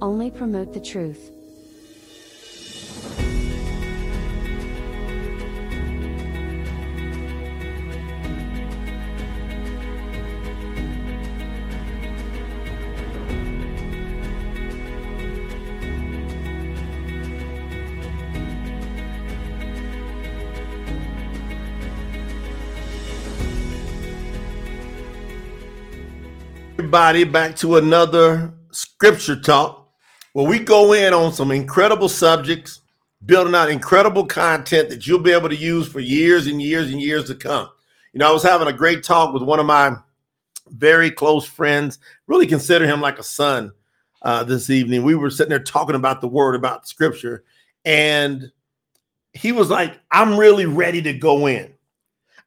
only promote the truth. everybody back to another scripture talk where we go in on some incredible subjects, building out incredible content that you'll be able to use for years and years and years to come. You know, I was having a great talk with one of my very close friends, really consider him like a son uh, this evening. We were sitting there talking about the word, about scripture, and he was like, I'm really ready to go in.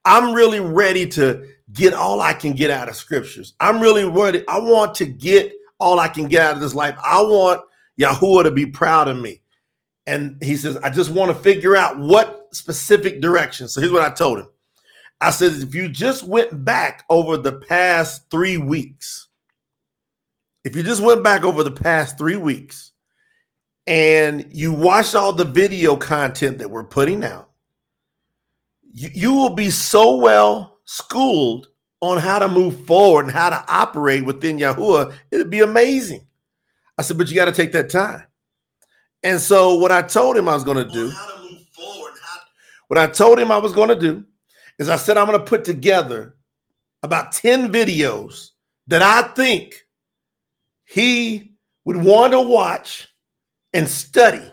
I'm really ready to get all I can get out of scriptures. I'm really ready. I want to get all I can get out of this life. I want Yahuwah to be proud of me. And he says, I just want to figure out what specific direction. So here's what I told him. I said, if you just went back over the past three weeks, if you just went back over the past three weeks and you watched all the video content that we're putting out, you, you will be so well schooled on how to move forward and how to operate within Yahuwah, it'd be amazing. I said, but you got to take that time. And so what I told him I was going to do, what I told him I was going to do is I said, I'm going to put together about 10 videos that I think he would want to watch and study.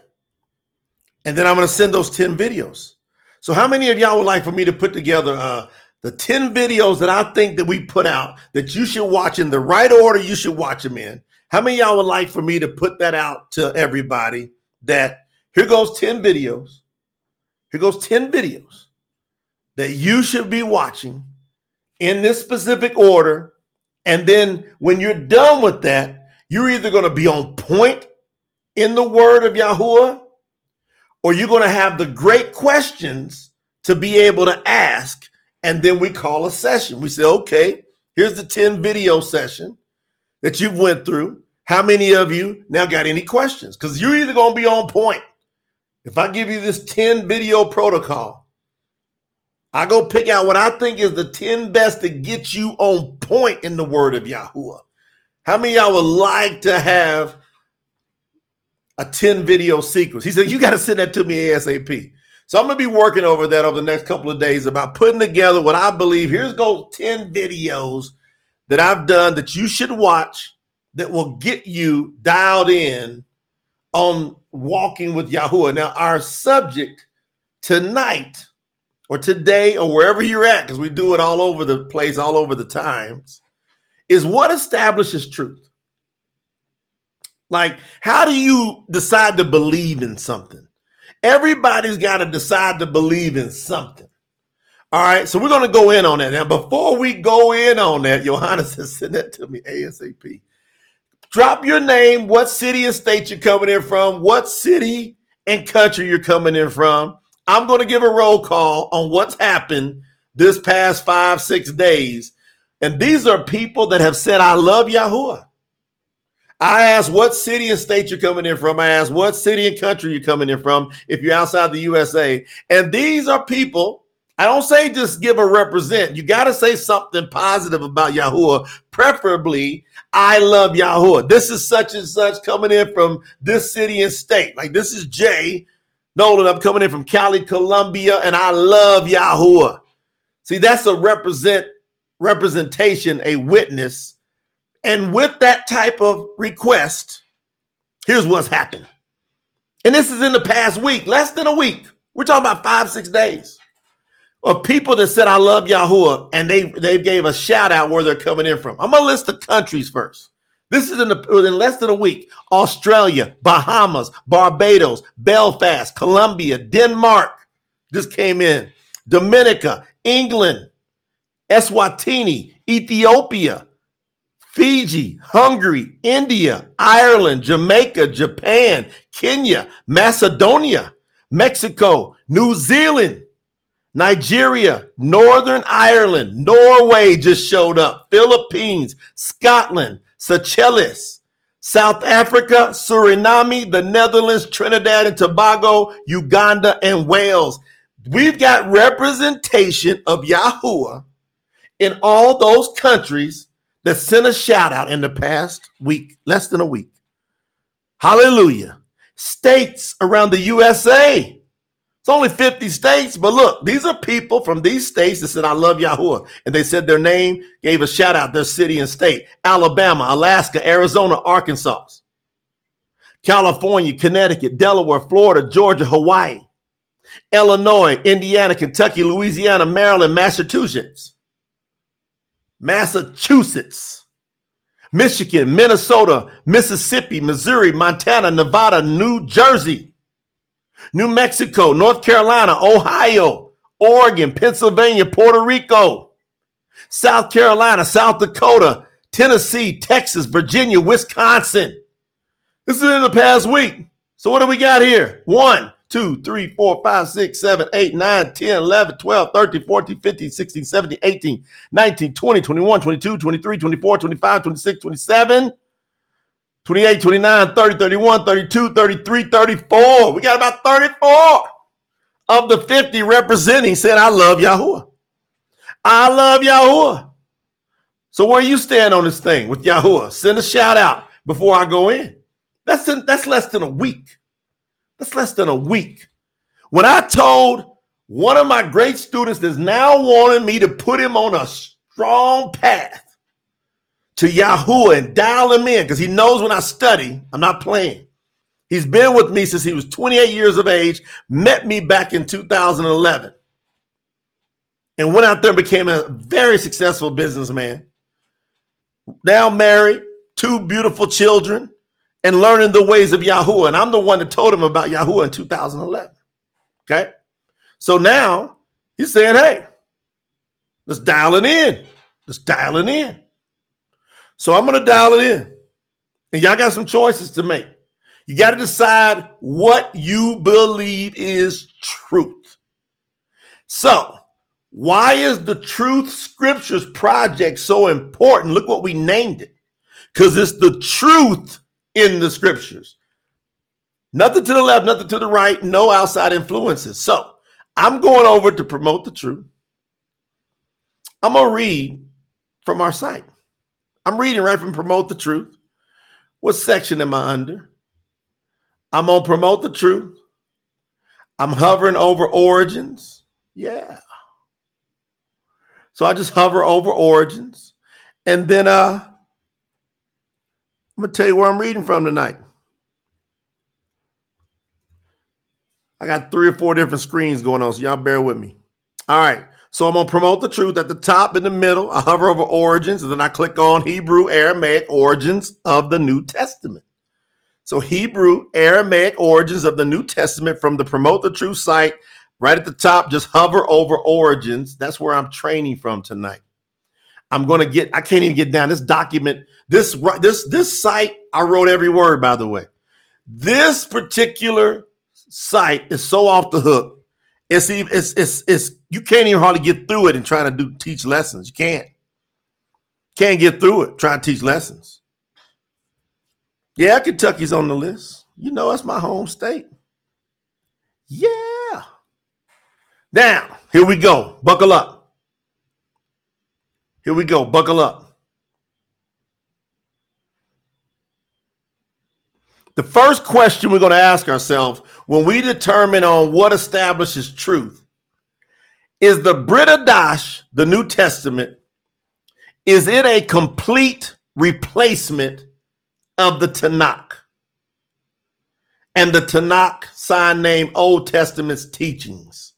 And then I'm going to send those 10 videos. So how many of y'all would like for me to put together uh, the 10 videos that I think that we put out that you should watch in the right order you should watch them in. How many y'all would like for me to put that out to everybody that here goes 10 videos. Here goes 10 videos that you should be watching in this specific order. And then when you're done with that, you're either going to be on point in the word of Yahuwah or you're going to have the great questions to be able to ask and then we call a session. We say, okay, here's the 10 video session that you've went through. How many of you now got any questions? Because you're either going to be on point. If I give you this 10 video protocol, I go pick out what I think is the 10 best to get you on point in the word of Yahuwah. How many y'all would like to have a 10 video sequence? He said, You got to send that to me ASAP. So I'm going to be working over that over the next couple of days about putting together what I believe. Here's go 10 videos that I've done that you should watch that will get you dialed in on walking with Yahuwah. Now, our subject tonight or today or wherever you're at, because we do it all over the place, all over the times, is what establishes truth. Like, how do you decide to believe in something? Everybody's got to decide to believe in something. All right, so we're going to go in on that. Now, before we go in on that, Johannes has sent that to me ASAP. Drop your name, what city and state you're coming in from, what city and country you're coming in from. I'm going to give a roll call on what's happened this past five, six days. And these are people that have said, I love Yahuwah. I asked what city and state you're coming in from. I asked what city and country you're coming in from if you're outside the USA. And these are people, I don't say just give a represent. You got to say something positive about Yahuwah, preferably, I love Yahuwah. This is such and such coming in from this city and state. Like this is Jay Nolan. I'm coming in from Cali, Colombia, and I love Yahuwah. See, that's a represent representation, a witness and with that type of request, here's what's happened. And this is in the past week, less than a week. We're talking about five, six days of people that said, I love Yahuwah, and they, they gave a shout out where they're coming in from. I'm to list the countries first. This is in, the, in less than a week. Australia, Bahamas, Barbados, Belfast, Colombia, Denmark just came in. Dominica, England, Eswatini, Ethiopia, Fiji, Hungary, India, Ireland, Jamaica, Japan, Kenya, Macedonia, Mexico, New Zealand, Nigeria, Northern Ireland, Norway just showed up, Philippines, Scotland, Seychelles, South Africa, Suriname, the Netherlands, Trinidad and Tobago, Uganda, and Wales. We've got representation of Yahuwah in all those countries that sent a shout out in the past week, less than a week. Hallelujah. States around the USA only 50 states, but look, these are people from these states that said, I love Yahuwah. And they said their name, gave a shout out their city and state Alabama, Alaska, Arizona, Arkansas, California, Connecticut, Delaware, Florida, Georgia, Hawaii, Illinois, Indiana, Kentucky, Louisiana, Maryland, Massachusetts, Massachusetts, Michigan, Minnesota, Mississippi, Missouri, Montana, Nevada, New Jersey. New Mexico, North Carolina, Ohio, Oregon, Pennsylvania, Puerto Rico, South Carolina, South Dakota, Tennessee, Texas, Virginia, Wisconsin. This is in the past week. So what do we got here? 1, 2, 3, 4, 5, 6, 7, 8, 9, 10, 11, 12, 13, 14, 15, 16, 17, 18, 19, 20, 21, 22, 23, 24, 25, 26, 27. 28, 29, 30, 31, 32, 33, 34. We got about 34 of the 50 representing said, I love Yahuwah. I love Yahuwah. So where you stand on this thing with Yahuwah? Send a shout out before I go in. That's in, that's less than a week. That's less than a week. When I told one of my great students that's now wanting me to put him on a strong path to Yahuwah and dial him in because he knows when I study, I'm not playing. He's been with me since he was 28 years of age, met me back in 2011, and went out there and became a very successful businessman. Now married, two beautiful children, and learning the ways of Yahuwah. And I'm the one that told him about Yahuwah in 2011. Okay. So now he's saying, hey, let's dial it in. Let's dial it in. So I'm going to dial it in. And y'all got some choices to make. You got to decide what you believe is truth. So, why is the Truth Scriptures Project so important? Look what we named it. Because it's the truth in the scriptures. Nothing to the left, nothing to the right, no outside influences. So, I'm going over to promote the truth. I'm going to read from our site. I'm reading right from Promote the Truth. What section am I under? I'm on Promote the Truth. I'm hovering over Origins. Yeah. So I just hover over Origins. And then uh I'm gonna tell you where I'm reading from tonight. I got three or four different screens going on, so y'all bear with me. All right. So I'm going to promote the truth at the top in the middle. I hover over origins and then I click on Hebrew Aramaic origins of the New Testament. So Hebrew Aramaic origins of the New Testament from the promote the truth site right at the top just hover over origins. That's where I'm training from tonight. I'm going to get I can't even get down this document this this this site I wrote every word by the way. This particular site is so off the hook it's it's it's it's you can't even hardly get through it and trying to do teach lessons. You can't. Can't get through it trying to teach lessons. Yeah, Kentucky's on the list. You know, that's my home state. Yeah. Now, here we go. Buckle up. Here we go. Buckle up. The first question we're going to ask ourselves when we determine on what establishes truth is the Brit Hadash, the New Testament, is it a complete replacement of the Tanakh? And the Tanakh sign name Old Testament's teachings.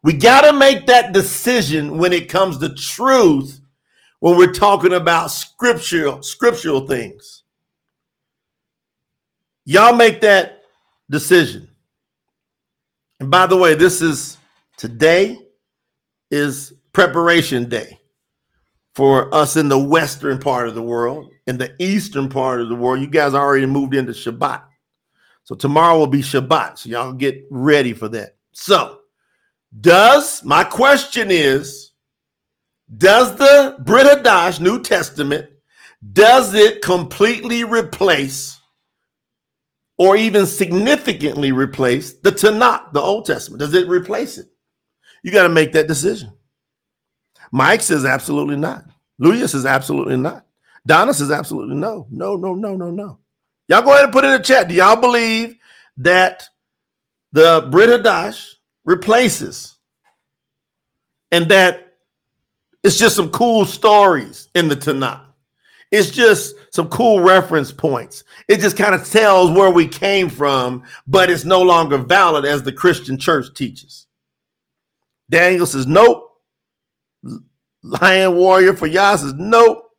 We got to make that decision when it comes to truth when we're talking about scriptural scriptural things. Y'all make that decision. And by the way, this is today is preparation day for us in the western part of the world. In the eastern part of the world, you guys already moved into Shabbat. So tomorrow will be Shabbat. So y'all get ready for that. So, does my question is, does the Brit Hadash New Testament Does it completely replace or even significantly replace the Tanakh, the Old Testament? Does it replace it? You got to make that decision. Mike says absolutely not. Louis says absolutely not. Donna says absolutely no. No, no, no, no, no. Y'all go ahead and put in the chat. Do y'all believe that the Brit Hadash replaces and that it's just some cool stories in the Tanakh? It's just some cool reference points. It just kind of tells where we came from, but it's no longer valid as the Christian church teaches. Daniel says, nope. Lion Warrior for Yah says, nope.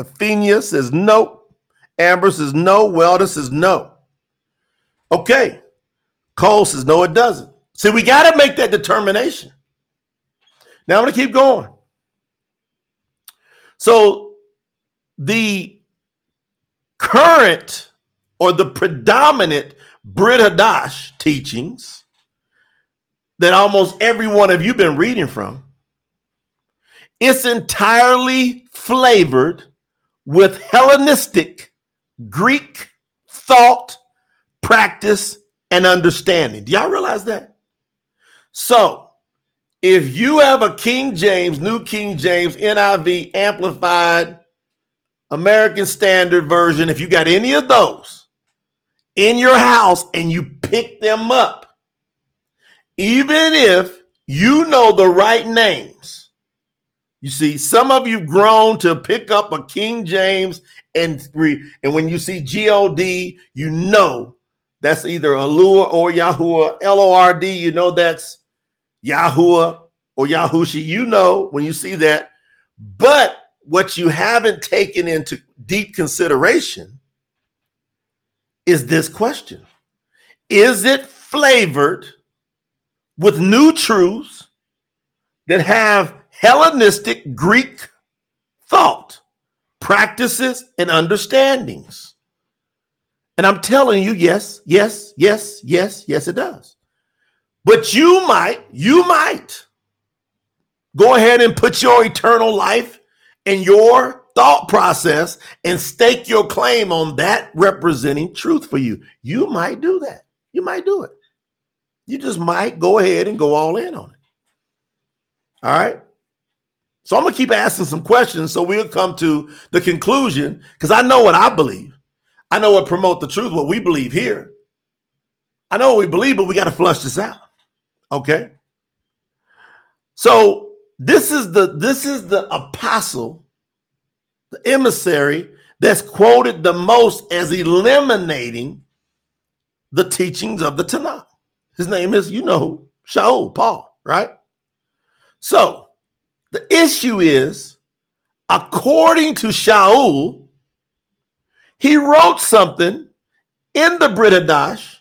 Athenia says, nope. Amber says, no. Welder says, no. Okay. Cole says, no, it doesn't. See, we got to make that determination. Now I'm going to keep going. So the current or the predominant Brit Hadash teachings that almost every one of you been reading from, it's entirely flavored with Hellenistic Greek thought, practice, and understanding. Do y'all realize that? So, if you have a King James, New King James, NIV, Amplified, American Standard Version, if you got any of those in your house and you pick them up, even if you know the right names, you see, some of you've grown to pick up a King James and re, and when you see God, you know that's either Alua or Yahuwah, L O R D. You know that's Yahuwah or Yahusha. You know when you see that, but what you haven't taken into deep consideration is this question: Is it flavored? with new truths that have Hellenistic Greek thought, practices, and understandings. And I'm telling you, yes, yes, yes, yes, yes, it does. But you might, you might go ahead and put your eternal life and your thought process and stake your claim on that representing truth for you. You might do that. You might do it you just might go ahead and go all in on it. All right. So I'm going to keep asking some questions so we'll come to the conclusion because I know what I believe. I know what promote the truth, what we believe here. I know what we believe, but we got to flush this out. Okay. So this is the this is the apostle, the emissary that's quoted the most as eliminating the teachings of the Tanakh. His name is, you know, Shaul, Paul, right? So the issue is, according to Shaul, he wrote something in the Brit Hadash,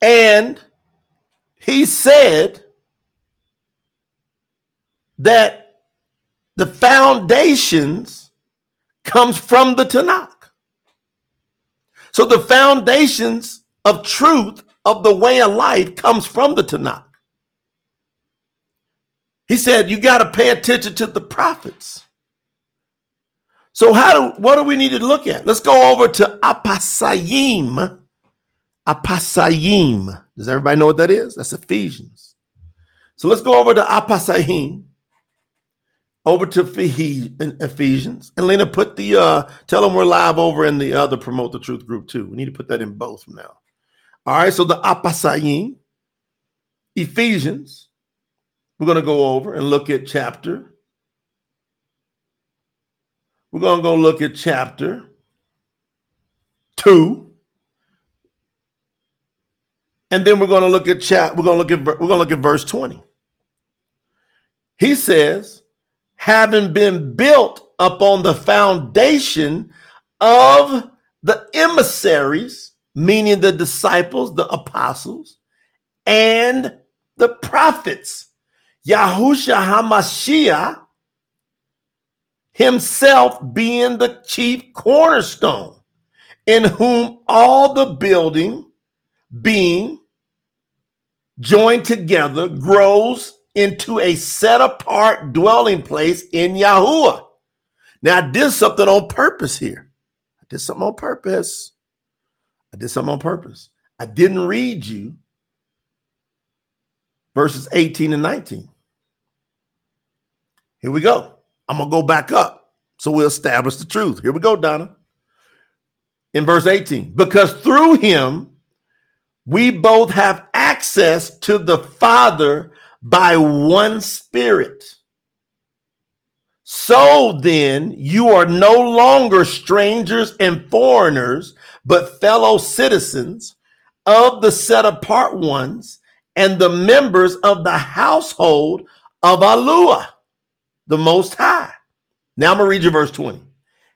and he said that the foundations comes from the Tanakh. So the foundations of truth of the way of life comes from the Tanakh. He said, you got to pay attention to the prophets. So, how do what do we need to look at? Let's go over to Apasayim. Apasayim. Does everybody know what that is? That's Ephesians. So let's go over to Apasayim, over to Ephesians. And Lena, put the uh tell them we're live over in the other promote the truth group too. We need to put that in both now. All right, so the Apasayim, Ephesians, we're going to go over and look at chapter. We're going to go look at chapter 2. And then we're going to look at chat. We're going to look at we're going to look at verse 20. He says, having been built upon the foundation of the emissaries meaning the disciples, the apostles, and the prophets. Yahusha HaMashiach himself being the chief cornerstone, in whom all the building being joined together grows into a set apart dwelling place in Yahuwah. Now, I did something on purpose here. I did something on purpose. I did something on purpose. I didn't read you verses 18 and 19. Here we go. I'm going to go back up so we'll establish the truth. Here we go, Donna. In verse 18, because through him we both have access to the Father by one Spirit. So then, you are no longer strangers and foreigners, but fellow citizens of the set apart ones and the members of the household of Alua, the Most High. Now I'm going to read you verse 20.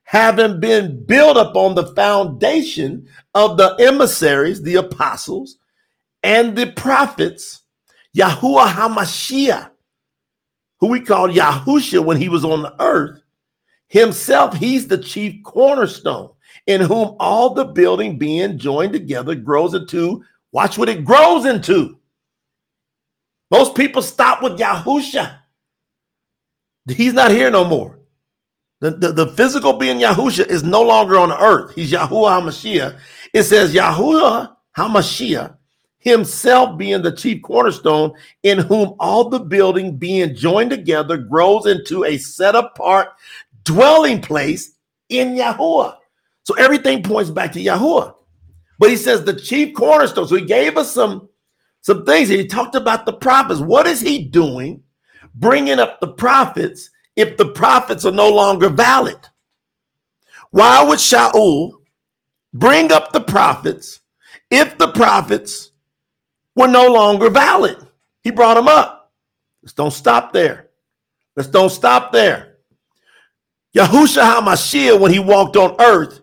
Having been built upon the foundation of the emissaries, the apostles, and the prophets, Yahuwah HaMashiach, who we called Yahusha when he was on the earth, himself, he's the chief cornerstone in whom all the building being joined together grows into, watch what it grows into. Most people stop with Yahusha. He's not here no more. The, the, the physical being Yahusha is no longer on the earth. He's Yahuwah HaMashiach. It says Yahuwah HaMashiach himself being the chief cornerstone, in whom all the building being joined together grows into a set apart dwelling place in Yahuwah. So everything points back to Yahuwah. But he says the chief cornerstone. So he gave us some, some things. He talked about the prophets. What is he doing? Bringing up the prophets if the prophets are no longer valid. Why would Shaul bring up the prophets if the prophets were no longer valid. He brought them up. Let's don't stop there. Let's don't stop there. Yahushua HaMashiach, when he walked on earth,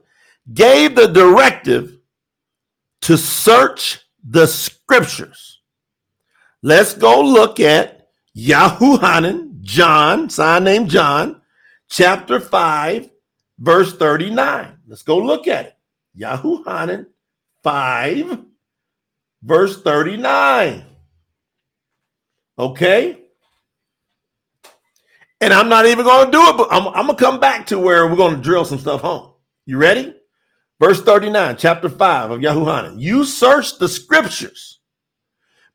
gave the directive to search the scriptures. Let's go look at Yahuhanan, John, sign named John, chapter 5, verse 39. Let's go look at it. Yahuhanan 5, verse 39. Okay? And I'm not even going to do it, but I'm, I'm going to come back to where we're going to drill some stuff home. You ready? Verse 39, chapter 5 of Yahuhanan. You search the scriptures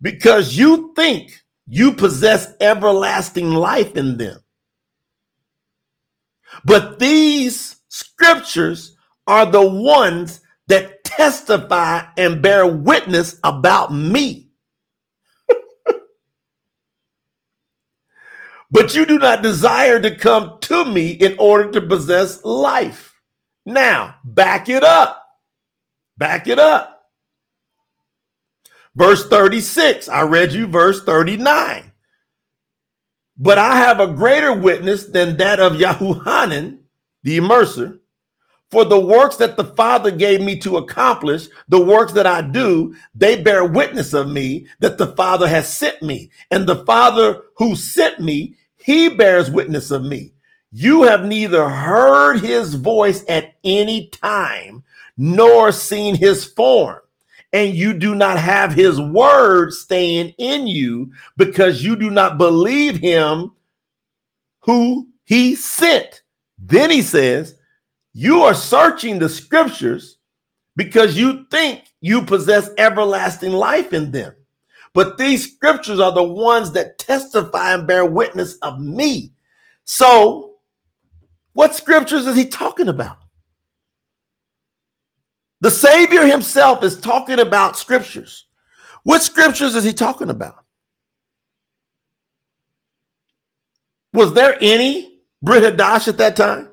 because you think you possess everlasting life in them. But these scriptures are the ones that testify and bear witness about me. but you do not desire to come to me in order to possess life. Now, back it up. Back it up. Verse 36, I read you verse 39. But I have a greater witness than that of Yahuhanan, the immerser, for the works that the Father gave me to accomplish, the works that I do, they bear witness of me that the Father has sent me. And the Father who sent me, he bears witness of me. You have neither heard his voice at any time nor seen his form. And you do not have his word staying in you because you do not believe him who he sent. Then he says, you are searching the scriptures because you think you possess everlasting life in them. But these scriptures are the ones that testify and bear witness of me. So, what scriptures is he talking about? The Savior himself is talking about scriptures. What scriptures is he talking about? Was there any Brit Hadash at that time?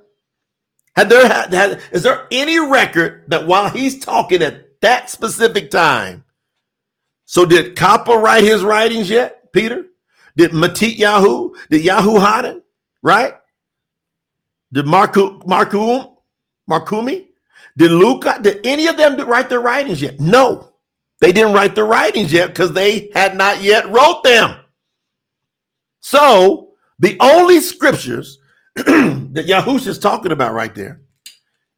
Had there had, had is there any record that while he's talking at that specific time? So did Kepha write his writings yet, Peter? Did Matit Yahu? Did Yahuhanan? Right? Did Marku Markum Markumi? Did Luca? Did any of them write their writings yet? No, they didn't write their writings yet because they had not yet wrote them. So the only scriptures that Yahushua is talking about right there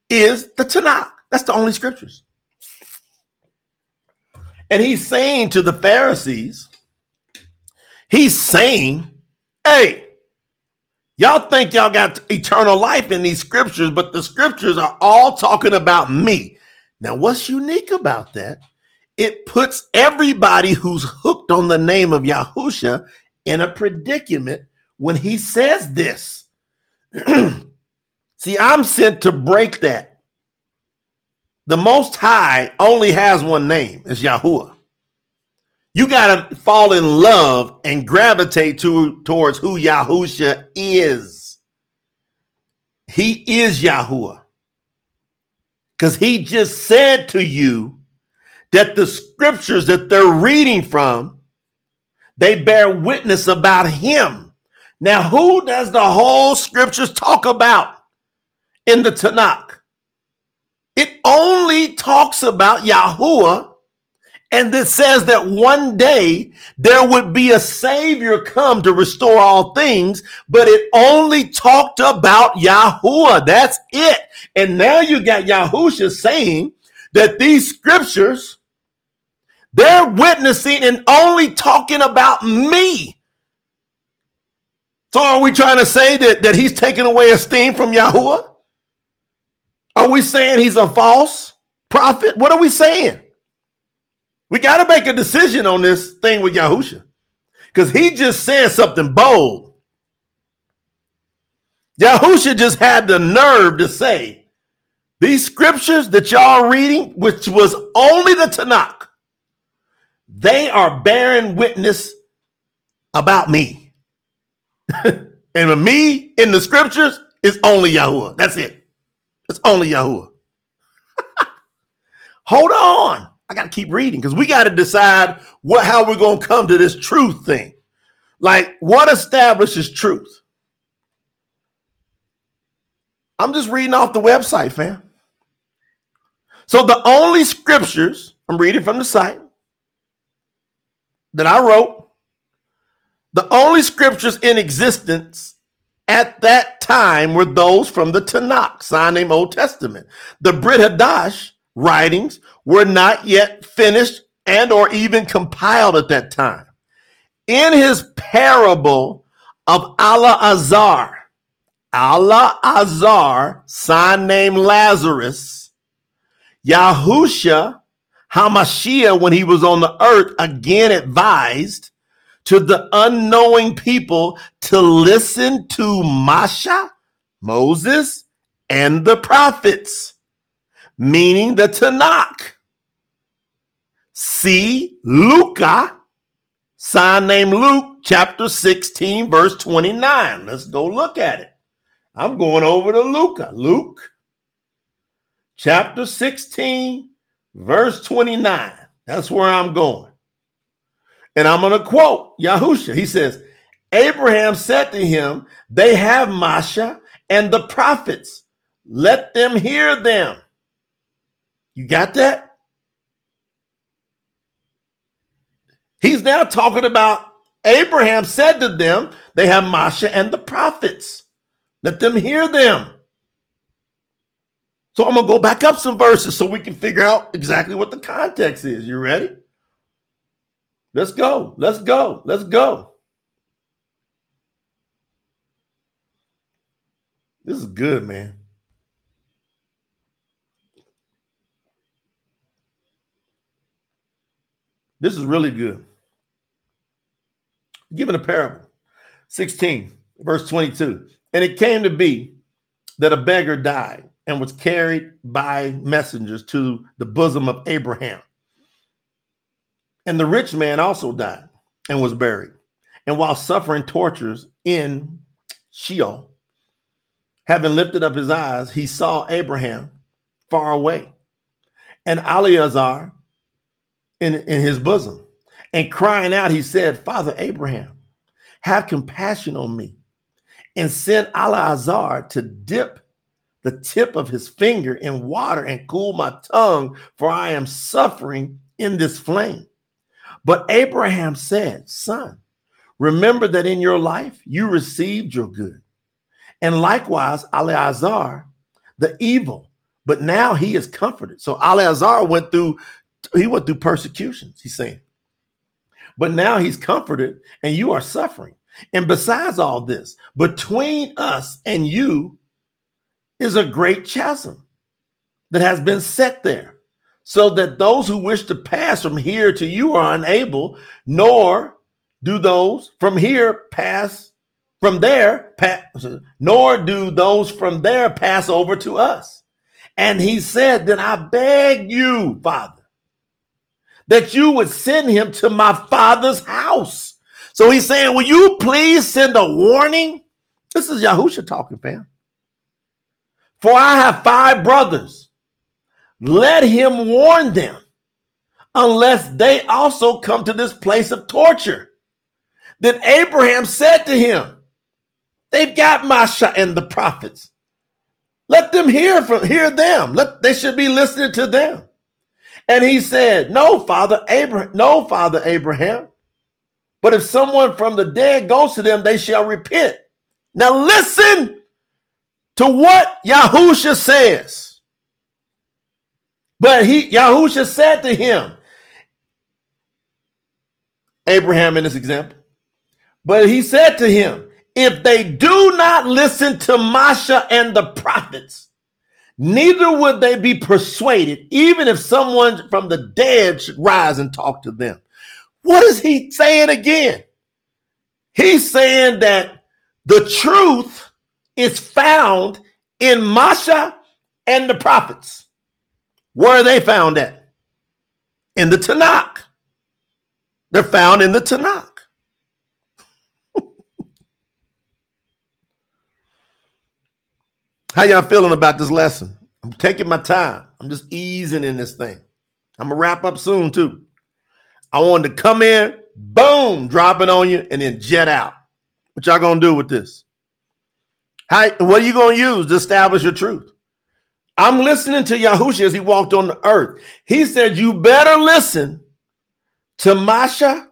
is the Tanakh. That's the only scriptures. And he's saying to the Pharisees, he's saying, hey, Y'all think y'all got eternal life in these scriptures, but the scriptures are all talking about me. Now, what's unique about that? It puts everybody who's hooked on the name of Yahusha in a predicament when he says this. See, I'm sent to break that. The Most High only has one name, it's Yahuwah. You got to fall in love and gravitate to, towards who Yahusha is. He is Yahuwah. Because he just said to you that the scriptures that they're reading from, they bear witness about him. Now, who does the whole scriptures talk about in the Tanakh? It only talks about Yahuwah and it says that one day there would be a savior come to restore all things, but it only talked about Yahuwah. That's it. And now you got Yahusha saying that these scriptures, they're witnessing and only talking about me. So are we trying to say that, that he's taking away esteem from Yahuwah? Are we saying he's a false prophet? What are we saying? We got to make a decision on this thing with Yahusha because he just said something bold. Yahusha just had the nerve to say, these scriptures that y'all reading, which was only the Tanakh, they are bearing witness about me. And me in the scriptures is only Yahuwah. That's it. It's only Yahuwah. Hold on. I got to keep reading because we got to decide what how we're going to come to this truth thing. Like what establishes truth? I'm just reading off the website, fam. So the only scriptures I'm reading from the site that I wrote, the only scriptures in existence at that time were those from the Tanakh, sign name Old Testament. The Brit Hadash writings were not yet finished and or even compiled at that time. In his parable of Ala'azar, Allah Azar, son named Lazarus, Yahusha Hamashiach, when he was on the earth, again advised to the unknowing people to listen to Masha, Moses, and the prophets meaning the Tanakh. See Luca, sign named Luke, chapter 16, verse 29. Let's go look at it. I'm going over to Luca. Luke, chapter 16, verse 29. That's where I'm going. And I'm going to quote Yahusha. He says, Abraham said to him, They have Masha and the prophets. Let them hear them. You got that? He's now talking about Abraham said to them, they have Masha and the prophets. Let them hear them. So I'm going to go back up some verses so we can figure out exactly what the context is. You ready? Let's go. Let's go. Let's go. This is good, man. This is really good. Given a parable, 16, verse 22. And it came to be that a beggar died and was carried by messengers to the bosom of Abraham. And the rich man also died and was buried. And while suffering tortures in Sheol, having lifted up his eyes, he saw Abraham far away and Eleazar in, in his bosom. And crying out, he said, Father Abraham, have compassion on me and send Eleazar to dip the tip of his finger in water and cool my tongue, for I am suffering in this flame. But Abraham said, Son, remember that in your life you received your good, and likewise Eleazar the evil, but now he is comforted. So Eleazar went through he went through persecutions, he's saying. But now he's comforted and you are suffering. And besides all this, between us and you is a great chasm that has been set there, so that those who wish to pass from here to you are unable, nor do those from here pass from there, pass, nor do those from there pass over to us. And he said, Then I beg you, Father, that you would send him to my father's house. So he's saying, Will you please send a warning? This is Yahusha talking, fam. For I have five brothers. Let him warn them, unless they also come to this place of torture. Then Abraham said to him, They've got Masha and the prophets. Let them hear from hear them. Let they should be listening to them. And he said, No, Father Abraham, no, Father Abraham. But if someone from the dead goes to them, they shall repent. Now listen to what Yahusha says. But he Yahusha said to him, Abraham in this example, but he said to him, if they do not listen to Masha and the prophets, neither would they be persuaded, even if someone from the dead should rise and talk to them. What is he saying again? He's saying that the truth is found in Masha and the prophets. Where are they found at? In the Tanakh. They're found in the Tanakh. How y'all feeling about this lesson? I'm taking my time. I'm just easing in this thing. I'm gonna wrap up soon too. I wanted to come in, boom, drop it on you, and then jet out. What y'all gonna do with this? How, what are you gonna use to establish your truth? I'm listening to Yahushua as he walked on the earth. He said, You better listen to Masha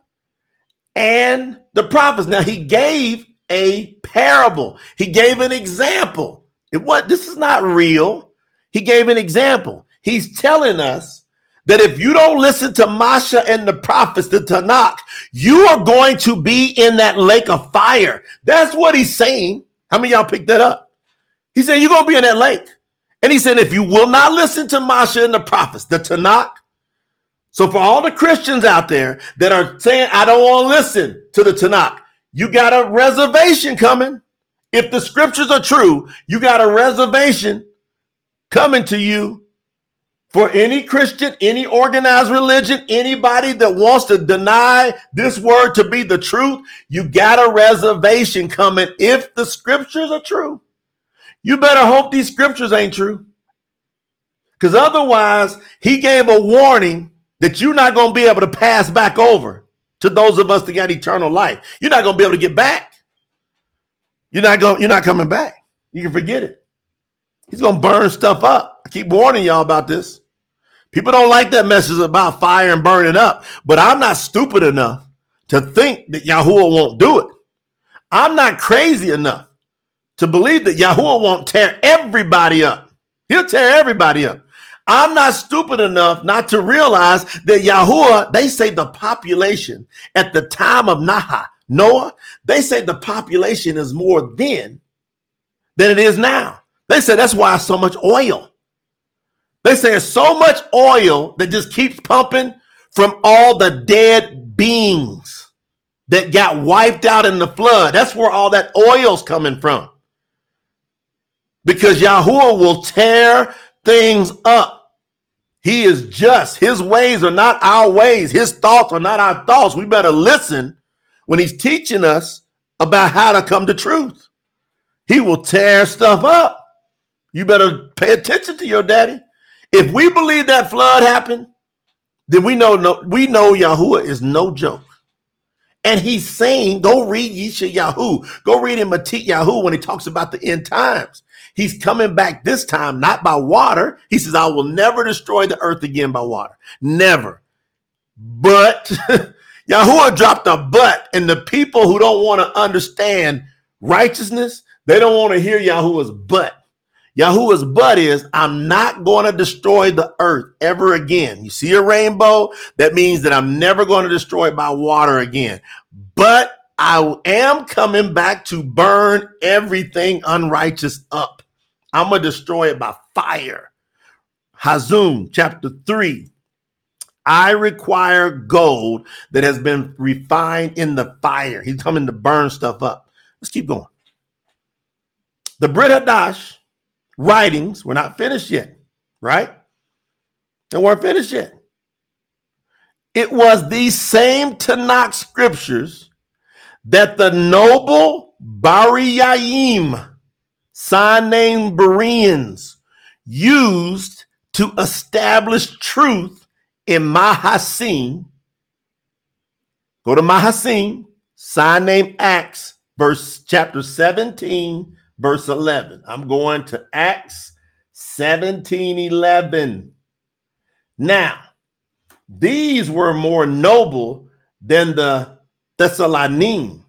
and the prophets. Now, he gave a parable, he gave an example. It what this is not real. He gave an example. He's telling us that if you don't listen to Masha and the prophets, the Tanakh, you are going to be in that lake of fire. That's what he's saying. How many y'all picked that up? He said, You're going to be in that lake. And he said, If you will not listen to Masha and the prophets, the Tanakh, so for all the Christians out there that are saying, I don't want to listen to the Tanakh, you got a reservation coming. If the scriptures are true, you got a reservation coming to you for any Christian, any organized religion, anybody that wants to deny this word to be the truth, you got a reservation coming if the scriptures are true. You better hope these scriptures ain't true. Because otherwise, he gave a warning that you're not going to be able to pass back over to those of us that got eternal life. You're not going to be able to get back. You're not going. You're not coming back. You can forget it. He's going to burn stuff up. I keep warning y'all about this. People don't like that message about fire and burning up, but I'm not stupid enough to think that Yahuwah won't do it. I'm not crazy enough to believe that Yahuwah won't tear everybody up. He'll tear everybody up. I'm not stupid enough not to realize that Yahuwah, they say the population at the time of Naha, Noah, they say the population is more then than it is now. They say that's why so much oil. They say it's so much oil that just keeps pumping from all the dead beings that got wiped out in the flood. That's where all that oil's coming from. Because Yahuwah will tear things up. He is just. His ways are not our ways. His thoughts are not our thoughts. We better listen when he's teaching us about how to come to truth. He will tear stuff up. You better pay attention to your daddy. If we believe that flood happened, then we know no, we know Yahuwah is no joke. And he's saying, go read Yesha Yahu. Go read in Matit Yahu when he talks about the end times. He's coming back this time, not by water. He says, I will never destroy the earth again by water. Never. But Yahuwah dropped a butt, and the people who don't want to understand righteousness, they don't want to hear Yahuwah's butt. Yahuwah's butt is, I'm not going to destroy the earth ever again. You see a rainbow? That means that I'm never going to destroy it by water again. But I am coming back to burn everything unrighteous up. I'm going to destroy it by fire. Hazon chapter 3. I require gold that has been refined in the fire. He's coming to burn stuff up. Let's keep going. The Brit Hadash writings were not finished yet, right? They weren't finished yet. It was these same Tanakh scriptures that the noble Bariyaim, sign name Bereans, used to establish truth in Mahasim. Go to Mahasim, sign name Acts, verse chapter 17, verse 11. I'm going to Acts 17, 11. Now, these were more noble than the Thessalonians,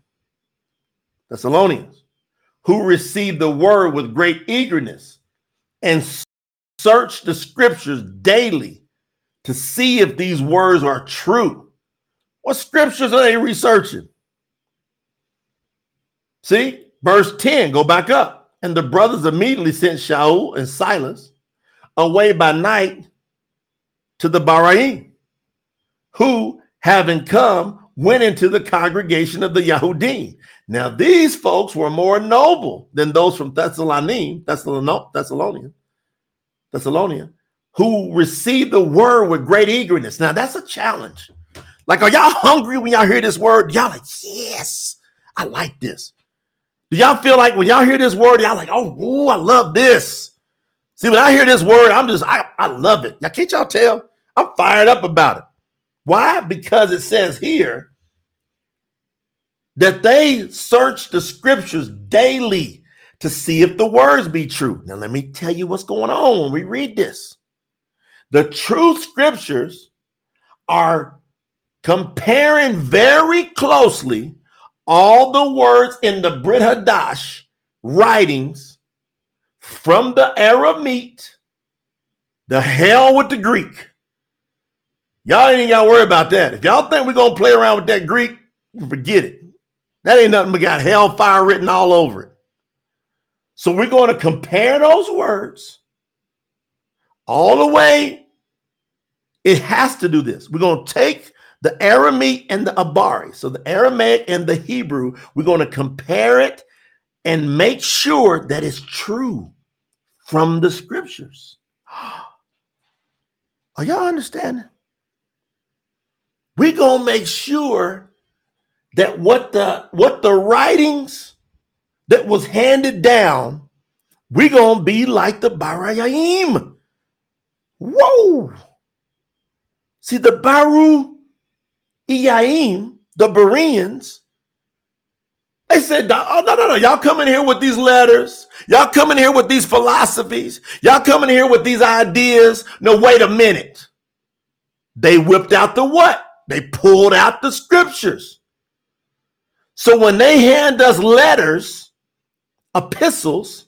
Thessalonians, who received the word with great eagerness and searched the scriptures daily to see if these words are true. What scriptures are they researching? See, verse 10, go back up. And the brothers immediately sent Shaul and Silas away by night to the Baraim, who, having come, went into the congregation of the Yahudim. Now, these folks were more noble than those from Thessalonica, Thessalonian, Thessalonia, who received the word with great eagerness. Now, that's a challenge. Like, are y'all hungry when y'all hear this word? Y'all like, yes, I like this. Do y'all feel like when y'all hear this word, y'all like, oh, ooh, I love this. See, when I hear this word, I'm just, I, I love it. Now, can't y'all tell? I'm fired up about it. Why? Because it says here that they search the scriptures daily to see if the words be true. Now, let me tell you what's going on when we read this. The true scriptures are comparing very closely all the words in the Briyt Hadash writings from the Aramaic, the hell with the Greek, Y'all ain't got to worry about that. If y'all think we're going to play around with that Greek, forget it. That ain't nothing but got hellfire written all over it. So we're going to compare those words all the way. It has to do this. We're going to take the Aramaic and the Abari. So the Aramaic and the Hebrew, we're going to compare it and make sure that it's true from the scriptures. Are y'all understanding? We're gonna make sure that what the what the writings that was handed down, we're gonna be like the Barayim. Whoa! See the Baru Iyaim, the Bereans, they said, oh, no, no, no. Y'all coming here with these letters. Y'all coming here with these philosophies. Y'all coming here with these ideas. No, wait a minute. They whipped out the what? They pulled out the scriptures. So when they hand us letters, epistles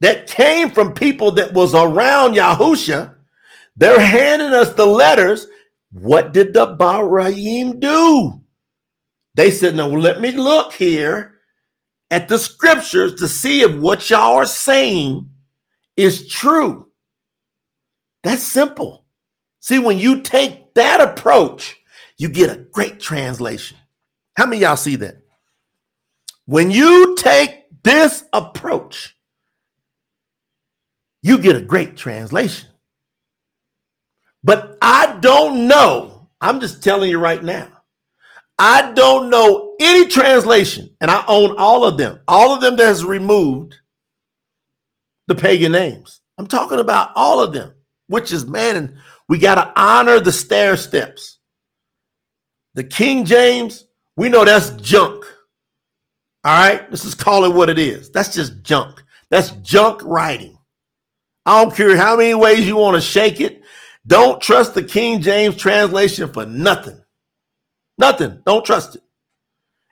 that came from people that was around Yahusha, they're handing us the letters. What did the Baraim do? They said, No, let me look here at the scriptures to see if what y'all are saying is true. That's simple. See, when you take that approach, you get a great translation. How many y'all see that? When you take this approach, you get a great translation. But I don't know. I'm just telling you right now. I don't know any translation, and I own all of them, all of them that has removed the pagan names. I'm talking about all of them, which is man, and we got to honor the stair steps. The King James, we know that's junk. All right, let's just call it what it is. That's just junk. That's junk writing. I don't care how many ways you want to shake it. Don't trust the King James translation for nothing. Nothing. Don't trust it.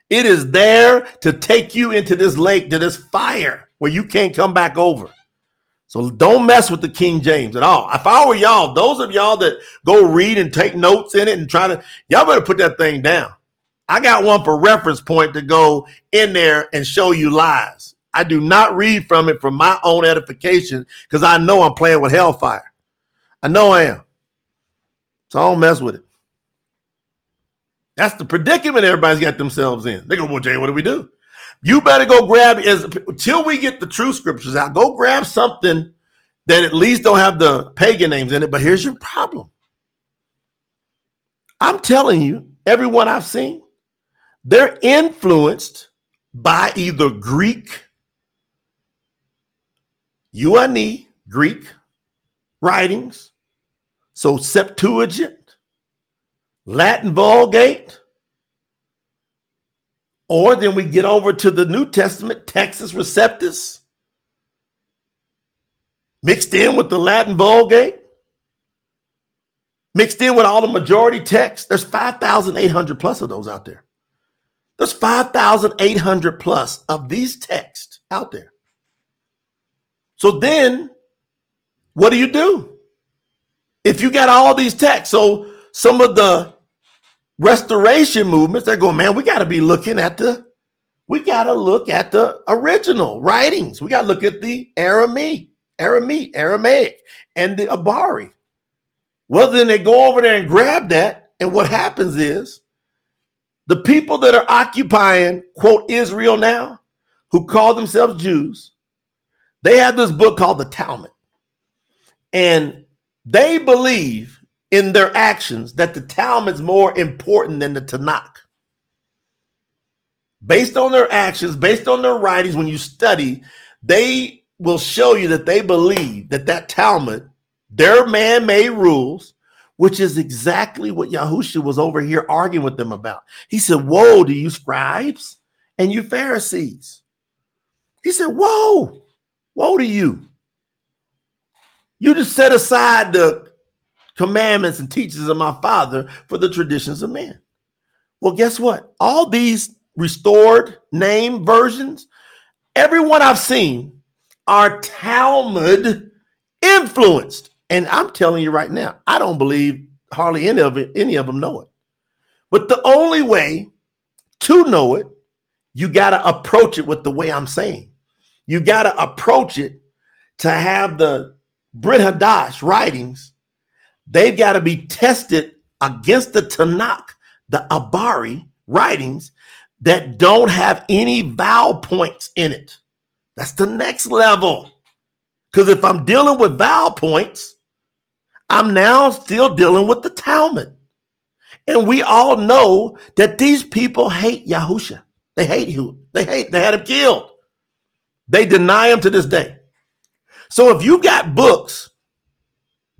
It is there to take you into this lake, to this fire where you can't come back over. So don't mess with the King James at all. If I were y'all, those of y'all that go read and take notes in it and try to, y'all better put that thing down. I got one for reference point to go in there and show you lies. I do not read from it for my own edification because I know I'm playing with hellfire. I know I am. So I don't mess with it. That's the predicament everybody's got themselves in. They go, well, Jay, what do we do? You better go grab as until we get the true scriptures out. Go grab something that at least don't have the pagan names in it. But here's your problem. I'm telling you, everyone I've seen, they're influenced by either Greek, UNE, Greek writings, so Septuagint, Latin Vulgate, or then we get over to the New Testament, Textus Receptus, mixed in with the Latin Vulgate, mixed in with all the majority text. There's 5,800 plus of those out there. There's 5,800 plus of these texts out there. So then, what do you do? If you got all these texts, so some of the restoration movements, they're going, man, we got to be looking at the, we got to look at the original writings. We got to look at the Aramaic, Aramaic, Aramaic, and the Abari. Well, then they go over there and grab that, and what happens is the people that are occupying, quote, Israel now, who call themselves Jews, they have this book called the Talmud. And they believe in their actions that the Talmud is more important than the Tanak. Based on their actions, based on their writings, when you study, they will show you that they believe that that Talmud, their man-made rules, which is exactly what Yahusha was over here arguing with them about. He said, Woe to you scribes and you Pharisees. He said, Whoa, woe to you. You just set aside the commandments and teachings of my father for the traditions of men. Well, guess what? All these restored name versions, everyone I've seen are Talmud influenced. And I'm telling you right now, I don't believe hardly any of it, any of them know it. But the only way to know it, you got to approach it with the way I'm saying. You got to approach it to have the Briyt Hadash writings. They've got to be tested against the Tanak, the Abari writings that don't have any vowel points in it. That's the next level. Because if I'm dealing with vowel points, I'm now still dealing with the Talmud. And we all know that these people hate Yahusha. They hate you. They hate, they had him killed. They deny him to this day. So if you got books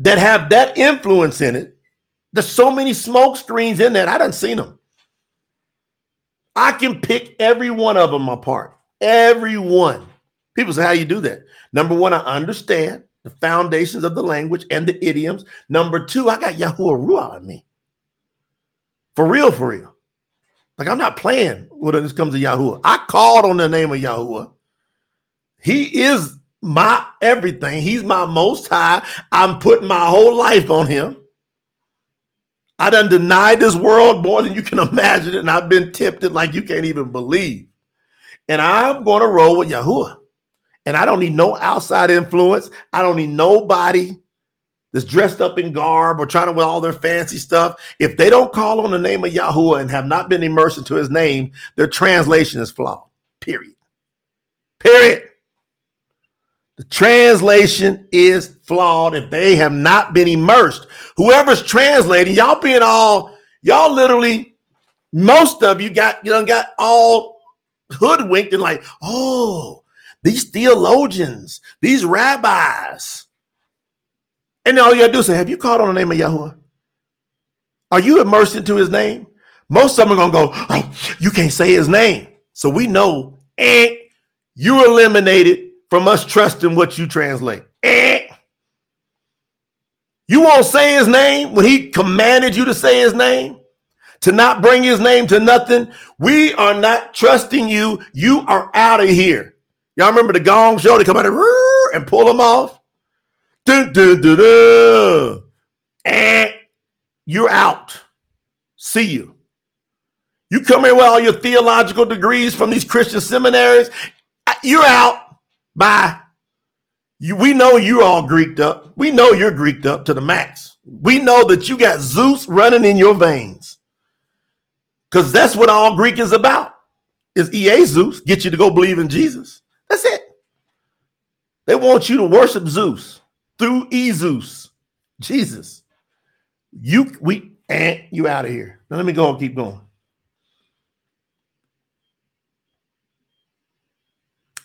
that have that influence in it, there's so many smoke screens in that. I done seen them. I can pick every one of them apart. Every one. People say, how you do that? Number one, I understand the foundations of the language and the idioms. Number two, I got Yahuwah Ruah in me. For real, for real. Like I'm not playing when this comes to Yahuwah. I called on the name of Yahuwah. He is my everything. He's my most high. I'm putting my whole life on him. I done denied this world more than you can imagine, and I've been tempted like you can't even believe. And I'm going to roll with Yahuwah. And I don't need no outside influence. I don't need nobody that's dressed up in garb or trying to wear all their fancy stuff. If they don't call on the name of Yahuwah and have not been immersed into his name, their translation is flawed. Period. Period. The translation is flawed if they have not been immersed. Whoever's translating, y'all being all, y'all literally, most of you got, you know, got all hoodwinked and like, oh, these theologians, these rabbis. And all you gotta do is say, Have you called on the name of Yahweh? Are you immersed into his name? Most of them are gonna go, Oh, you can't say his name. So we know, eh, you eliminated from us trusting what you translate. Eh. You won't say his name when he commanded you to say his name, to not bring his name to nothing. We are not trusting you. You are out of here. Y'all remember the gong show? They come out and pull them off. Dun, dun, dun, dun. And you're out. See you. You come here with all your theological degrees from these Christian seminaries, you're out. Bye. You, we know you're all Greeked up. We know you're Greeked up to the max. We know that you got Zeus running in your veins. Because that's what all Greek is about. Is EA Zeus, get you to go believe in Jesus. That's it. They want you to worship Zeus through E Zeus, Jesus. You we and you out of here. Now let me go and keep going.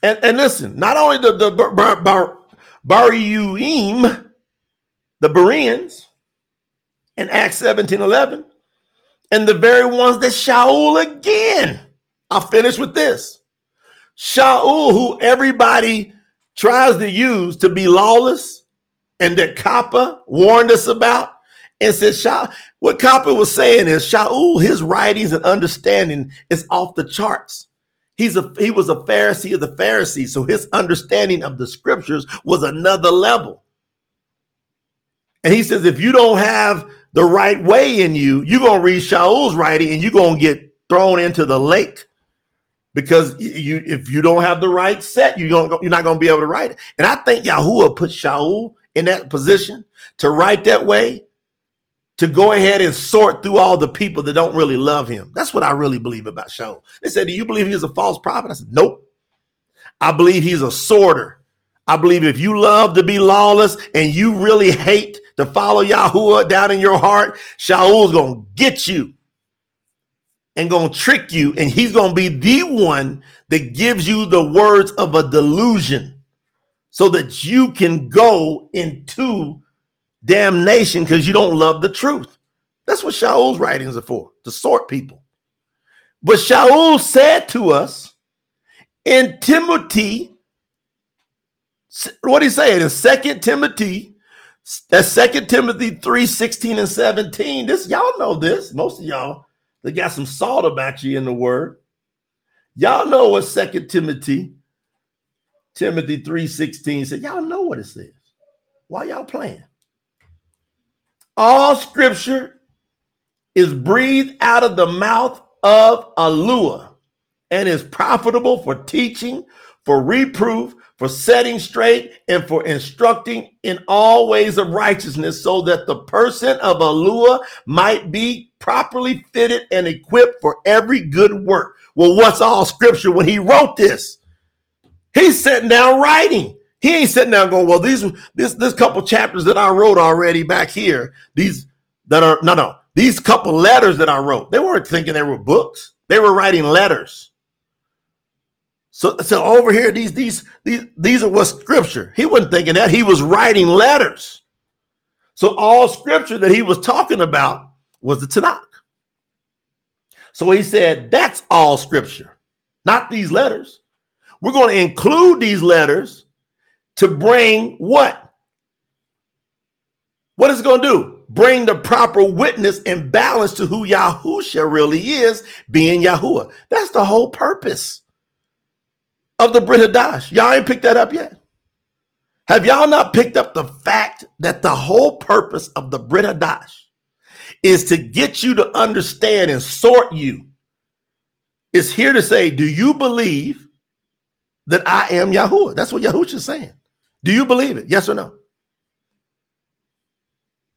And, and listen, not only the, the the Bereans in Acts 17 11, and the very ones that Shaul again. I'll finish with this. Shaul, who everybody tries to use to be lawless, and that Kepha warned us about, and said, Shaul, what Kepha was saying is Shaul, his writings and understanding is off the charts. He's a he was a Pharisee of the Pharisees, so his understanding of the scriptures was another level. And he says, if you don't have the right way in you, you're gonna read Shaul's writing and you're gonna get thrown into the lake because you if you don't have the right set, you're gonna you're not gonna be able to write it. And I think Yahuwah put Shaul in that position to write that way to go ahead and sort through all the people that don't really love him. That's what I really believe about Shaul. They said, Do you believe he's a false prophet? I said, Nope. I believe he's a sorter. I believe if you love to be lawless and you really hate to follow Yahuwah down in your heart, Shaul's gonna get you and gonna trick you, and he's gonna be the one that gives you the words of a delusion so that you can go into damnation because you don't love the truth. That's what Shaul's writings are for, to sort people. But Shaul said to us in Timothy, what he say in Second Timothy, that's Second Timothy 3 16 and 17. This, y'all know this. Most of y'all, they got some salt about you in the word. Y'all know what Second Timothy, Timothy 3 16 said. Y'all know what it says. Why y'all playing? All scripture is breathed out of the mouth of Alua and is profitable for teaching, for reproof, for setting straight, and for instructing in all ways of righteousness, so that the person of Alua might be properly fitted and equipped for every good work. Well, what's all scripture when he wrote this? He's sitting down writing. He ain't sitting down going, well, these this this couple chapters that I wrote already back here, these that are no no, these couple letters that I wrote, they weren't thinking they were books. They were writing letters. So, so over here, these these these these are what scripture. He wasn't thinking that. He was writing letters. So all scripture that he was talking about was the Tanak. So he said, that's all scripture, not these letters. We're going to include these letters to bring what? What is it going to do? Bring the proper witness and balance to who Yahusha really is, being Yahuwah. That's the whole purpose of the Briyt Hadash. Y'all ain't picked that up yet. Have y'all not picked up the fact that the whole purpose of the Briyt Hadash is to get you to understand and sort you? It's here to say, do you believe that I am Yahuwah? That's what Yahusha is saying. Do you believe it? Yes or no?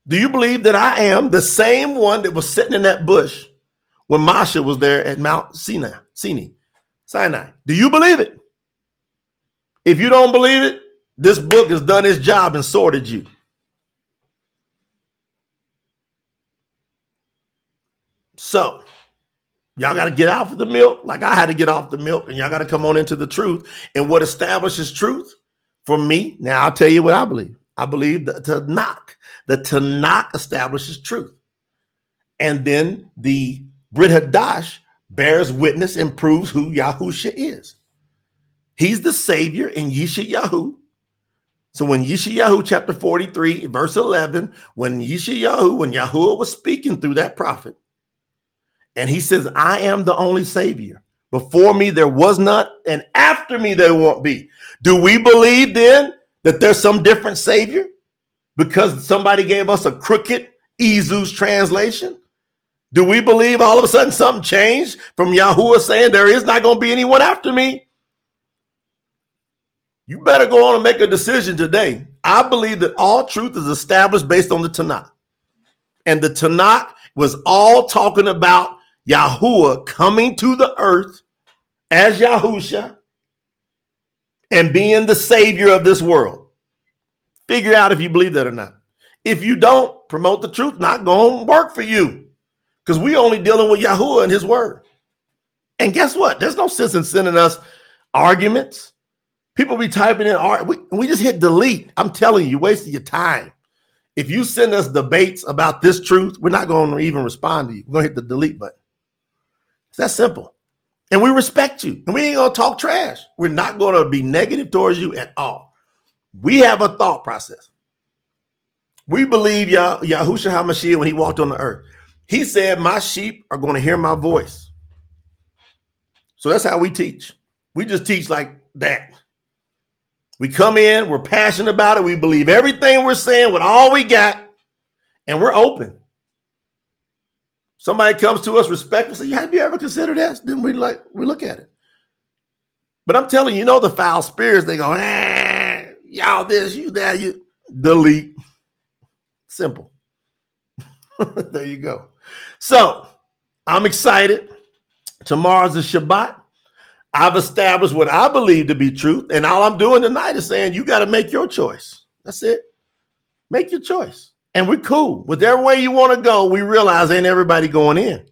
Do you believe that I am the same one that was sitting in that bush when Mashah was there at Mount Sinai? Sinai. Sinai. Do you believe it? If you don't believe it, this book has done its job and sorted you. So, y'all got to get off of the milk like I had to get off the milk, and y'all got to come on into the truth. And what establishes truth for me, now I'll tell you what I believe. I believe the Tanak. The Tanak establishes truth. And then the Briyt Hadash bears witness and proves who Yahusha is. He's the Savior in Yesha Yahu. So when Yesha Yahu chapter 43, verse 11, when Yesha Yahu, when Yahuwah was speaking through that prophet, and he says, I am the only Savior. Before me there was not, and after me there won't be. Do we believe then that there's some different Savior because somebody gave us a crooked Ezus translation? Do we believe all of a sudden something changed from Yahuwah saying there is not going to be anyone after me? You better go on and make a decision today. I believe that all truth is established based on the Tanak. And the Tanak was all talking about Yahuwah coming to the earth as Yahusha and being the savior of this world. Figure out if you believe that or not. If you don't, promote the truth, not going to work for you because we only dealing with Yahuwah and his word. And guess what? There's no sense in sending us arguments. People be typing in, we, we just hit delete. I'm telling you, you're wasting your time. If you send us debates about this truth, we're not going to even respond to you. We're going to hit the delete button. It's that simple. And we respect you. And we ain't going to talk trash. We're not going to be negative towards you at all. We have a thought process. We believe Yah- Yahushua HaMashiach when he walked on the earth. He said, My sheep are going to hear my voice. So that's how we teach. We just teach like that. We come in, we're passionate about it. We believe everything we're saying with all we got, and we're open. Somebody comes to us respectfully, have you ever considered that? Then we like we look at it. But I'm telling you, you know the foul spirits, they go, ah, y'all this, you that, you delete. Simple. there you go. So I'm excited. Tomorrow's a Shabbat. I've established what I believe to be truth. And all I'm doing tonight is saying you got to make your choice. That's it. Make your choice. And we're cool. Whichever way you want to go, we realize ain't everybody going in.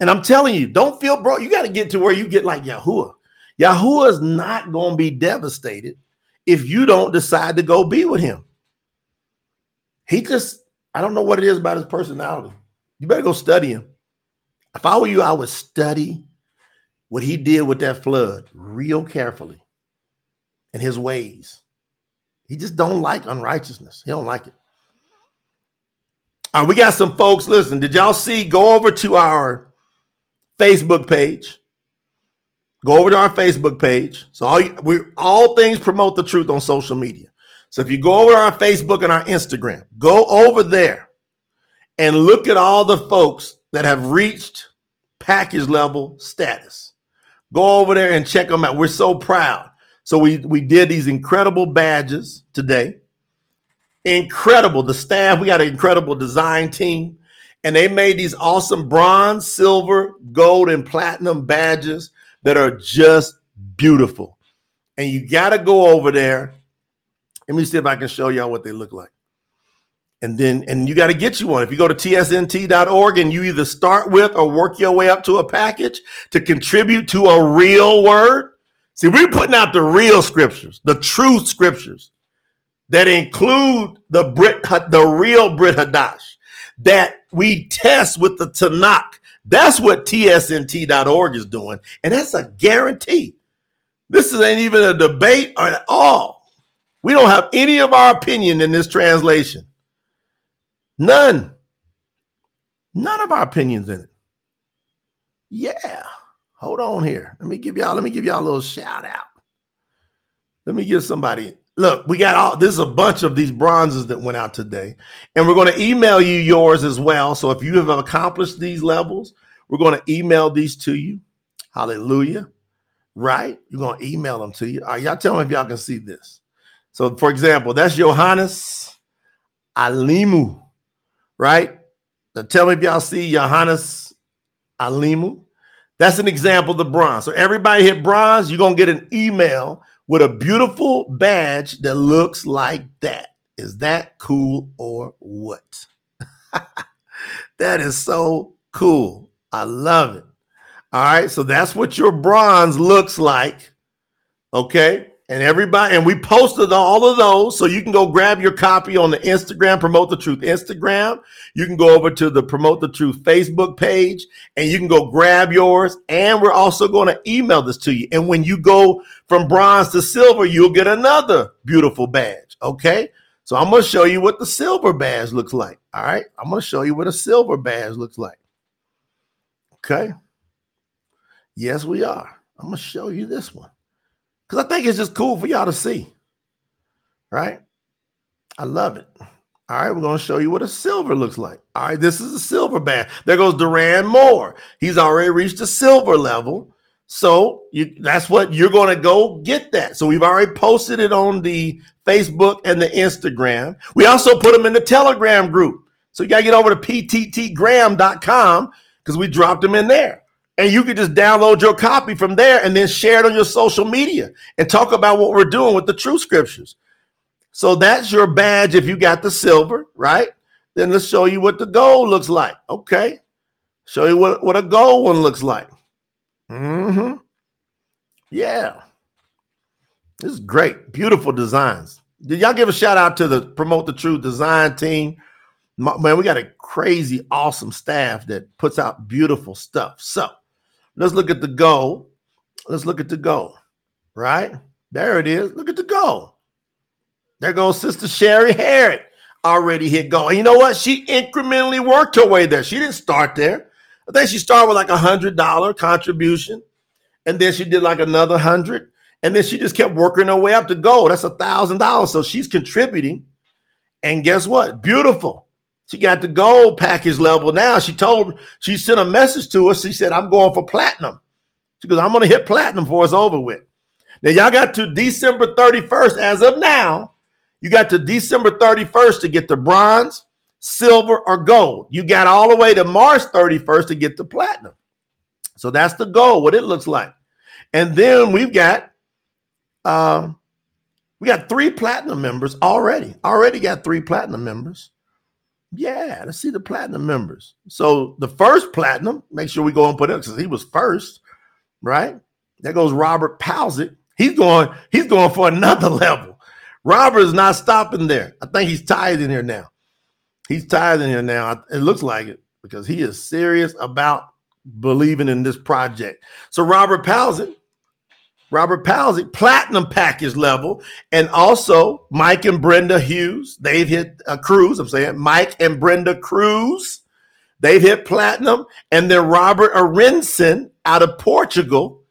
And I'm telling you, don't feel broke. You got to get to where you get like Yahuwah. Yahuwah is not going to be devastated if you don't decide to go be with him. He just, I don't know what it is about his personality. You better go study him. If I were you, I would study what he did with that flood real carefully and his ways. He just don't like unrighteousness. He don't like it. Right, we got some folks. Listen, did y'all see? Go over to our Facebook page. Go over to our Facebook page. So all we all things promote the truth on social media. So if you go over to our Facebook and our Instagram, go over there and look at all the folks that have reached package level status. Go over there and check them out. We're so proud. So we we did these incredible badges today. Incredible. The staff, we got an incredible design team. And they made these awesome bronze, silver, gold, and platinum badges that are just beautiful. And you got to go over there. Let me see if I can show y'all what they look like and then and you got to get you one if you go to tsnt.org and you either start with or work your way up to a package to contribute to a real word see we're putting out the real scriptures the true scriptures that include the brit the real briyt hadash that we test with the tanak that's what tsnt.org is doing and that's a guarantee this ain't even a debate at all we don't have any of our opinion in this translation None. None of our opinions in it. Yeah. Hold on here. Let me give y'all, let me give y'all a little shout out. Let me give somebody. Look, we got all this is a bunch of these bronzes that went out today. And we're going to email you yours as well. So if you have accomplished these levels, we're going to email these to you. Hallelujah. Right? You're going to email them to you. All right, y'all tell me if y'all can see this. So, for example, that's Johannes Alimu right? Now tell me if y'all see Johannes Alimu. That's an example of the bronze. So everybody hit bronze, you're gonna get an email with a beautiful badge that looks like that. Is that cool or what? that is so cool. I love it. All right, so that's what your bronze looks like. Okay and everybody and we posted all of those. So you can go grab your copy on the instagram promote the truth instagram. You can go over to the promote the truth facebook page and you can go grab yours. And we're also going to email this to you. And when you go from bronze to silver you'll get another beautiful badge. Okay? So i'm going to show you what the silver badge looks like. All right? I'm going to show you what a silver badge looks like. Okay? Yes we are. I'm going to show you this one because I think it's just cool for y'all to see. Right? I love it. All right, we're going to show you what a silver looks like. All right, this is a silver band. There goes Duran Moore. He's already reached a silver level. So you, that's what you're going to go get that. So we've already posted it on the Facebook and the Instagram. We also put them in the Telegram group. So you got to get over to pttgram.com because we dropped them in there. And you can just download your copy from there and then share it on your social media and talk about what we're doing with the true scriptures. So that's your badge if you got the silver, right? Then let's show you what the gold looks like. Okay. Show you what, what a gold one looks like. Mm-hmm. Yeah. This is great. Beautiful designs. Did y'all give a shout out to the Promote the Truth design team? Man, we got a crazy, awesome staff that puts out beautiful stuff. So let's look at the goal. Let's look at the goal, right? There it is. Look at the goal. There goes Sister Sherry Harrod, already hit go. And you know what? She incrementally worked her way there. She didn't start there. I think she started with like a hundred dollar contribution, and then she did like another hundred, and then she just kept working her way up to gold. That's a thousand dollars. So she's contributing, and guess what? Beautiful. She got the gold package level now. She told she sent a message to us. She said, "I'm going for platinum." She goes, "I'm going to hit platinum before it's over with." Now y'all got to December 31st as of now you got to December 31st to get the bronze, silver, or gold. You got all the way to March 31st to get the platinum. So that's the goal, what it looks like. And then we've got um, we got three platinum members already. Already got three platinum members. Yeah, let's see the platinum members. So the first platinum, make sure we go and put it because he was first, right? There goes Robert Powsick. He's going, he's going for another level. Robert is not stopping there. I think he's tired in here now. He's tired in here now. It looks like it because he is serious about believing in this project. So Robert Powsick, Robert Powsick, platinum package level, and also Mike and Brenda Hughes. They've hit a cruise. I'm saying Mike and Brenda Cruz. They've hit platinum, and then Robert Arinson out of Portugal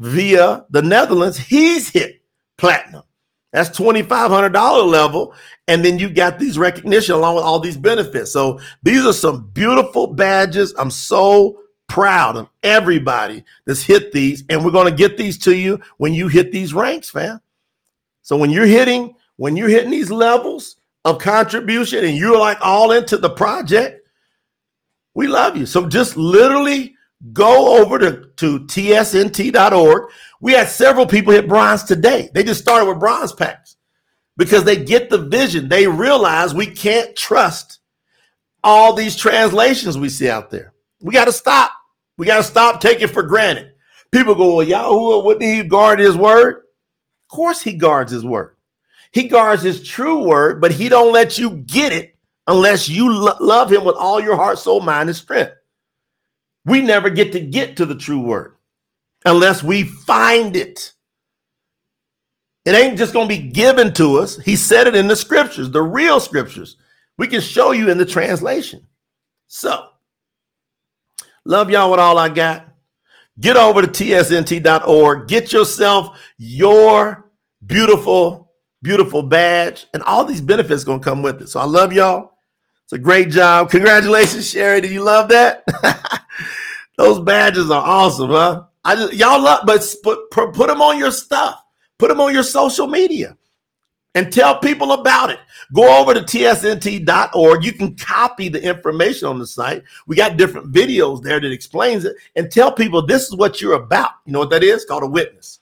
via the Netherlands. He's hit platinum. That's $2,500 level. And then you got these recognition along with all these benefits. So these are some beautiful badges. I'm so proud of everybody that's hit these. And we're going to get these to you when you hit these ranks, fam. So when you're hitting, when you're hitting these levels of contribution and you're like all into the project, we love you. So just literally go over to, to tsnt.org we had several people hit bronze today. They just started with bronze packs because they get the vision. They realize we can't trust all these translations we see out there. We got to stop. We got to stop taking for granted. People go, well, Yahuwah, wouldn't he guard his word? Of course he guards his word. He guards his true word, but he don't let you get it unless you lo- love him with all your heart, soul, mind, and strength. We never get to get to the true word unless we find it. It ain't just going to be given to us. He said it in the scriptures, the real scriptures. We can show you in the translation. So, love y'all with all I got. Get over to tsnt.org. Get yourself your beautiful, beautiful badge, and all these benefits to come with it. So, I love y'all. It's a great job. Congratulations, Sherry. Did you love that? Those badges are awesome, huh? I just, y'all love, but put, put them on your stuff. Put them on your social media and tell people about it. Go over to tsnt.org. You can copy the information on the site. We got different videos there that explains it and tell people this is what you're about. You know what that is? Called a witness.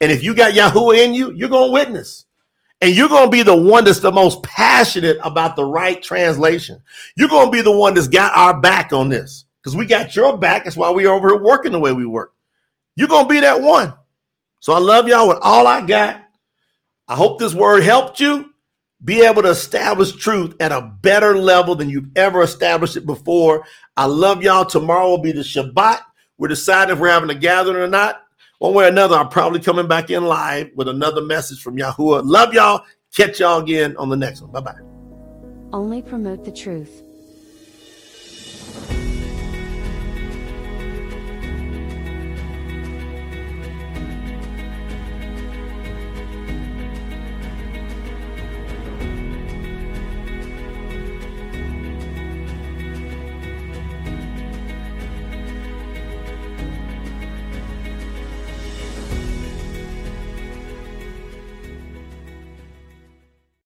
And if you got Yahuwah in you, you're going to witness. And you're going to be the one that's the most passionate about the right translation. You're going to be the one that's got our back on this because we got your back. That's why we're over here working the way we work. You're going to be that one. So I love y'all with all I got. I hope this word helped you be able to establish truth at a better level than you've ever established it before. I love y'all. Tomorrow will be the Shabbat. We're deciding if we're having a gathering or not. One way or another, I'm probably coming back in live with another message from Yahuwah. Love y'all. Catch y'all again on the next one. Bye bye. Only promote the truth.